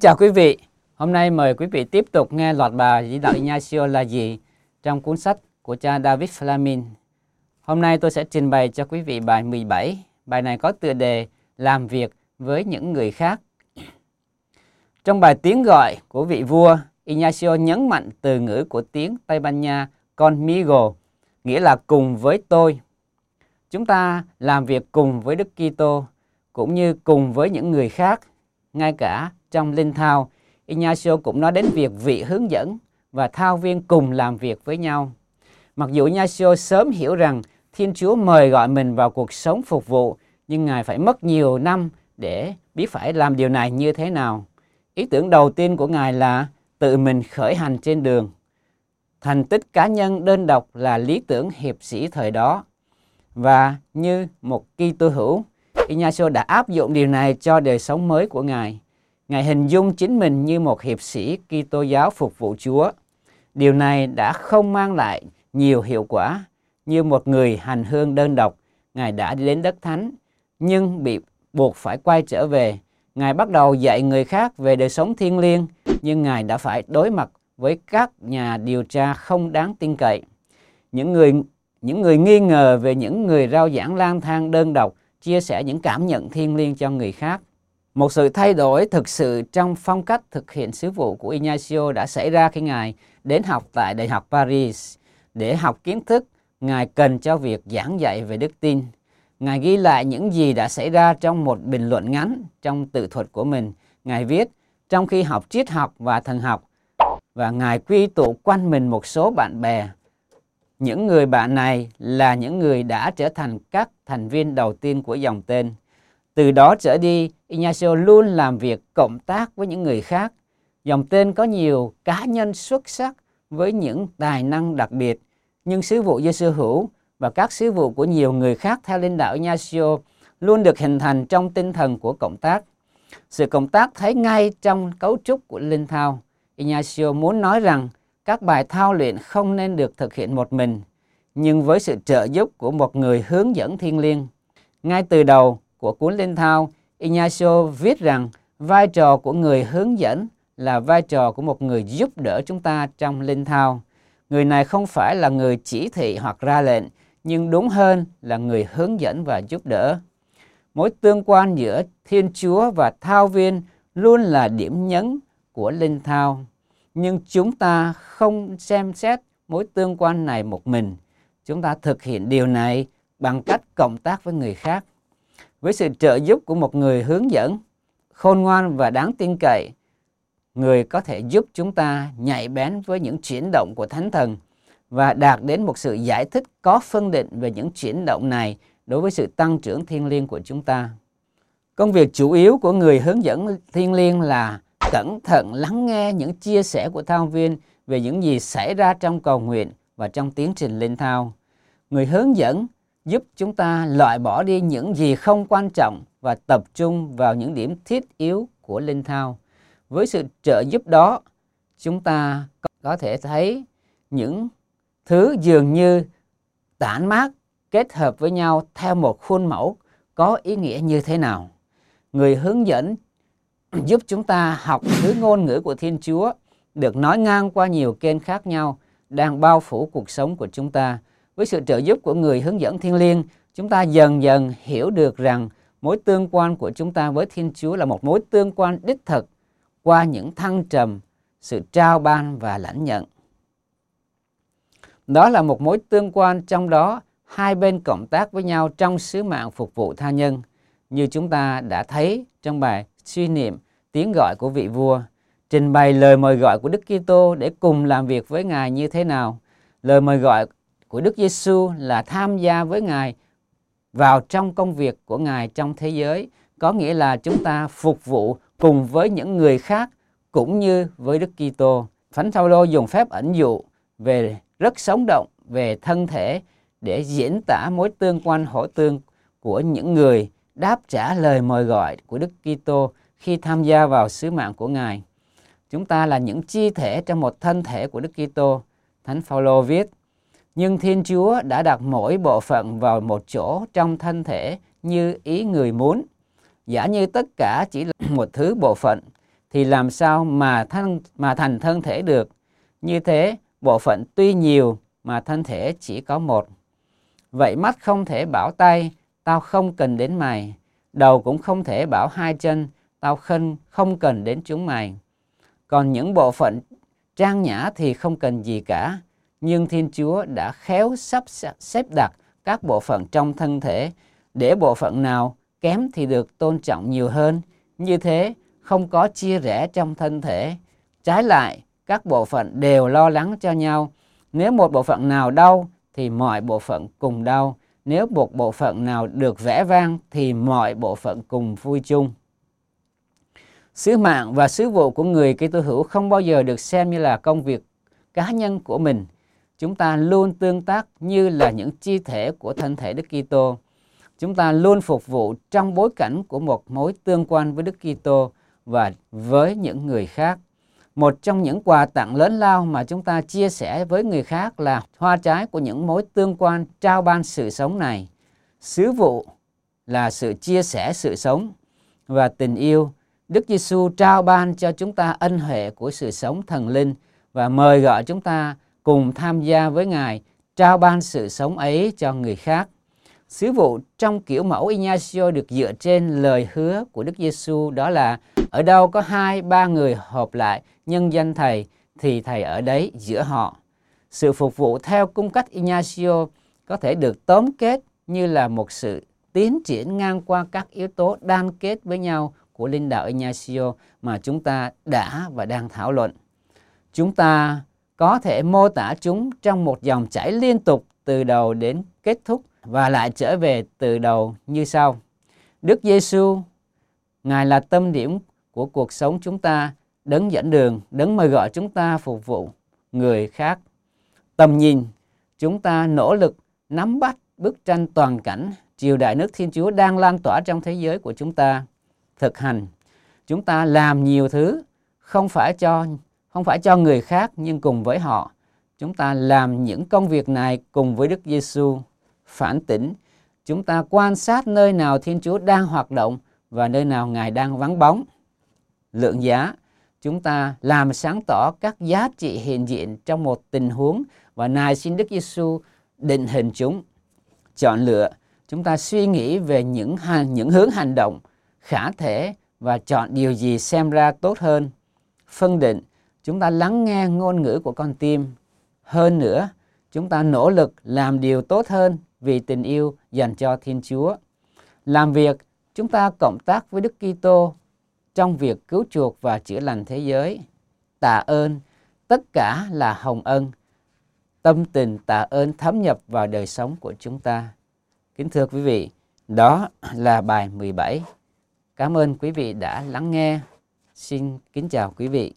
Chào quý vị. Hôm nay mời quý vị tiếp tục nghe loạt bài chỉ đạo Ignacio là gì trong cuốn sách của cha David Flamin. Hôm nay tôi sẽ trình bày cho quý vị bài 17. Bài này có tựa đề Làm việc với những người khác. Trong bài tiếng gọi của vị vua, Ignacio nhấn mạnh từ ngữ của tiếng Tây Ban Nha conmigo, nghĩa là cùng với tôi. Chúng ta làm việc cùng với Đức Kitô cũng như cùng với những người khác, ngay cả trong linh thao, Ignacio cũng nói đến việc vị hướng dẫn và thao viên cùng làm việc với nhau. Mặc dù Ignacio sớm hiểu rằng Thiên Chúa mời gọi mình vào cuộc sống phục vụ, nhưng Ngài phải mất nhiều năm để biết phải làm điều này như thế nào. Ý tưởng đầu tiên của Ngài là tự mình khởi hành trên đường. Thành tích cá nhân đơn độc là lý tưởng hiệp sĩ thời đó. Và như một Kitô hữu, Ignacio đã áp dụng điều này cho đời sống mới của Ngài. Ngài hình dung chính mình như một hiệp sĩ Kitô giáo phục vụ Chúa. Điều này đã không mang lại nhiều hiệu quả như một người hành hương đơn độc. Ngài đã đi đến đất thánh, nhưng bị buộc phải quay trở về. Ngài bắt đầu dạy người khác về đời sống thiêng liêng, nhưng Ngài đã phải đối mặt với các nhà điều tra không đáng tin cậy. Những người những người nghi ngờ về những người rao giảng lang thang đơn độc chia sẻ những cảm nhận thiêng liêng cho người khác. Một sự thay đổi thực sự trong phong cách thực hiện sứ vụ của Ignacio đã xảy ra khi Ngài đến học tại Đại học Paris để học kiến thức Ngài cần cho việc giảng dạy về đức tin. Ngài ghi lại những gì đã xảy ra trong một bình luận ngắn trong tự thuật của mình. Ngài viết, trong khi học triết học và thần học, và Ngài quy tụ quanh mình một số bạn bè. Những người bạn này là những người đã trở thành các thành viên đầu tiên của dòng tên. Từ đó trở đi, Ignacio luôn làm việc cộng tác với những người khác. Dòng tên có nhiều cá nhân xuất sắc với những tài năng đặc biệt, nhưng sứ vụ Giêsu hữu và các sứ vụ của nhiều người khác theo linh đạo Ignacio luôn được hình thành trong tinh thần của cộng tác. Sự cộng tác thấy ngay trong cấu trúc của linh thao. Ignacio muốn nói rằng các bài thao luyện không nên được thực hiện một mình, nhưng với sự trợ giúp của một người hướng dẫn thiên liêng. Ngay từ đầu của cuốn linh thao, Ignacio viết rằng vai trò của người hướng dẫn là vai trò của một người giúp đỡ chúng ta trong linh thao. Người này không phải là người chỉ thị hoặc ra lệnh, nhưng đúng hơn là người hướng dẫn và giúp đỡ. Mối tương quan giữa Thiên Chúa và thao viên luôn là điểm nhấn của linh thao. Nhưng chúng ta không xem xét mối tương quan này một mình. Chúng ta thực hiện điều này bằng cách cộng tác với người khác, với sự trợ giúp của một người hướng dẫn, khôn ngoan và đáng tin cậy người có thể giúp chúng ta nhạy bén với những chuyển động của thánh thần và đạt đến một sự giải thích có phân định về những chuyển động này đối với sự tăng trưởng thiên liêng của chúng ta. Công việc chủ yếu của người hướng dẫn thiên liêng là cẩn thận lắng nghe những chia sẻ của thao viên về những gì xảy ra trong cầu nguyện và trong tiến trình linh thao. Người hướng dẫn giúp chúng ta loại bỏ đi những gì không quan trọng và tập trung vào những điểm thiết yếu của linh thao. Với sự trợ giúp đó, chúng ta có thể thấy những thứ dường như tản mát kết hợp với nhau theo một khuôn mẫu có ý nghĩa như thế nào. Người hướng dẫn giúp chúng ta học thứ ngôn ngữ của Thiên Chúa được nói ngang qua nhiều kênh khác nhau đang bao phủ cuộc sống của chúng ta với sự trợ giúp của người hướng dẫn thiên liêng, chúng ta dần dần hiểu được rằng mối tương quan của chúng ta với Thiên Chúa là một mối tương quan đích thực qua những thăng trầm, sự trao ban và lãnh nhận. Đó là một mối tương quan trong đó hai bên cộng tác với nhau trong sứ mạng phục vụ tha nhân, như chúng ta đã thấy trong bài suy niệm tiếng gọi của vị vua, trình bày lời mời gọi của Đức Kitô để cùng làm việc với Ngài như thế nào. Lời mời gọi của Đức Giêsu là tham gia với Ngài vào trong công việc của Ngài trong thế giới, có nghĩa là chúng ta phục vụ cùng với những người khác cũng như với Đức Kitô. Thánh Phaolô dùng phép ẩn dụ về rất sống động về thân thể để diễn tả mối tương quan hỗ tương của những người đáp trả lời mời gọi của Đức Kitô khi tham gia vào sứ mạng của Ngài. Chúng ta là những chi thể trong một thân thể của Đức Kitô. Thánh Phaolô viết: nhưng Thiên Chúa đã đặt mỗi bộ phận vào một chỗ trong thân thể như ý người muốn. Giả như tất cả chỉ là một thứ bộ phận, thì làm sao mà thân mà thành thân thể được? Như thế, bộ phận tuy nhiều mà thân thể chỉ có một. Vậy mắt không thể bảo tay, tao không cần đến mày. Đầu cũng không thể bảo hai chân, tao khân không cần đến chúng mày. Còn những bộ phận trang nhã thì không cần gì cả. Nhưng Thiên Chúa đã khéo sắp xếp đặt các bộ phận trong thân thể để bộ phận nào kém thì được tôn trọng nhiều hơn. Như thế, không có chia rẽ trong thân thể. Trái lại, các bộ phận đều lo lắng cho nhau. Nếu một bộ phận nào đau thì mọi bộ phận cùng đau. Nếu một bộ phận nào được vẽ vang thì mọi bộ phận cùng vui chung. Sứ mạng và sứ vụ của người Kitô hữu không bao giờ được xem như là công việc cá nhân của mình. Chúng ta luôn tương tác như là những chi thể của thân thể Đức Kitô. Chúng ta luôn phục vụ trong bối cảnh của một mối tương quan với Đức Kitô và với những người khác. Một trong những quà tặng lớn lao mà chúng ta chia sẻ với người khác là hoa trái của những mối tương quan trao ban sự sống này. Sứ vụ là sự chia sẻ sự sống và tình yêu. Đức Giêsu trao ban cho chúng ta ân huệ của sự sống thần linh và mời gọi chúng ta cùng tham gia với Ngài trao ban sự sống ấy cho người khác. Sứ vụ trong kiểu mẫu Ignacio được dựa trên lời hứa của Đức Giêsu, đó là ở đâu có hai, ba người họp lại nhân danh Thầy thì Thầy ở đấy giữa họ. Sự phục vụ theo cung cách Ignacio có thể được tóm kết như là một sự tiến triển ngang qua các yếu tố đan kết với nhau của linh đạo Ignacio mà chúng ta đã và đang thảo luận. Chúng ta có thể mô tả chúng trong một dòng chảy liên tục từ đầu đến kết thúc và lại trở về từ đầu như sau. Đức Giêsu, Ngài là tâm điểm của cuộc sống chúng ta, đấng dẫn đường, đấng mời gọi chúng ta phục vụ người khác. Tầm nhìn, chúng ta nỗ lực nắm bắt bức tranh toàn cảnh triều đại nước Thiên Chúa đang lan tỏa trong thế giới của chúng ta. Thực hành, chúng ta làm nhiều thứ không phải cho không phải cho người khác nhưng cùng với họ. Chúng ta làm những công việc này cùng với Đức Giêsu phản tỉnh, chúng ta quan sát nơi nào Thiên Chúa đang hoạt động và nơi nào Ngài đang vắng bóng. Lượng giá, chúng ta làm sáng tỏ các giá trị hiện diện trong một tình huống và nài xin Đức Giêsu định hình chúng. Chọn lựa, chúng ta suy nghĩ về những hành, những hướng hành động khả thể và chọn điều gì xem ra tốt hơn. Phân định, chúng ta lắng nghe ngôn ngữ của con tim. Hơn nữa, chúng ta nỗ lực làm điều tốt hơn vì tình yêu dành cho Thiên Chúa. Làm việc, chúng ta cộng tác với Đức Kitô trong việc cứu chuộc và chữa lành thế giới. Tạ ơn, tất cả là hồng ân. Tâm tình tạ ơn thấm nhập vào đời sống của chúng ta. Kính thưa quý vị, đó là bài 17. Cảm ơn quý vị đã lắng nghe. Xin kính chào quý vị.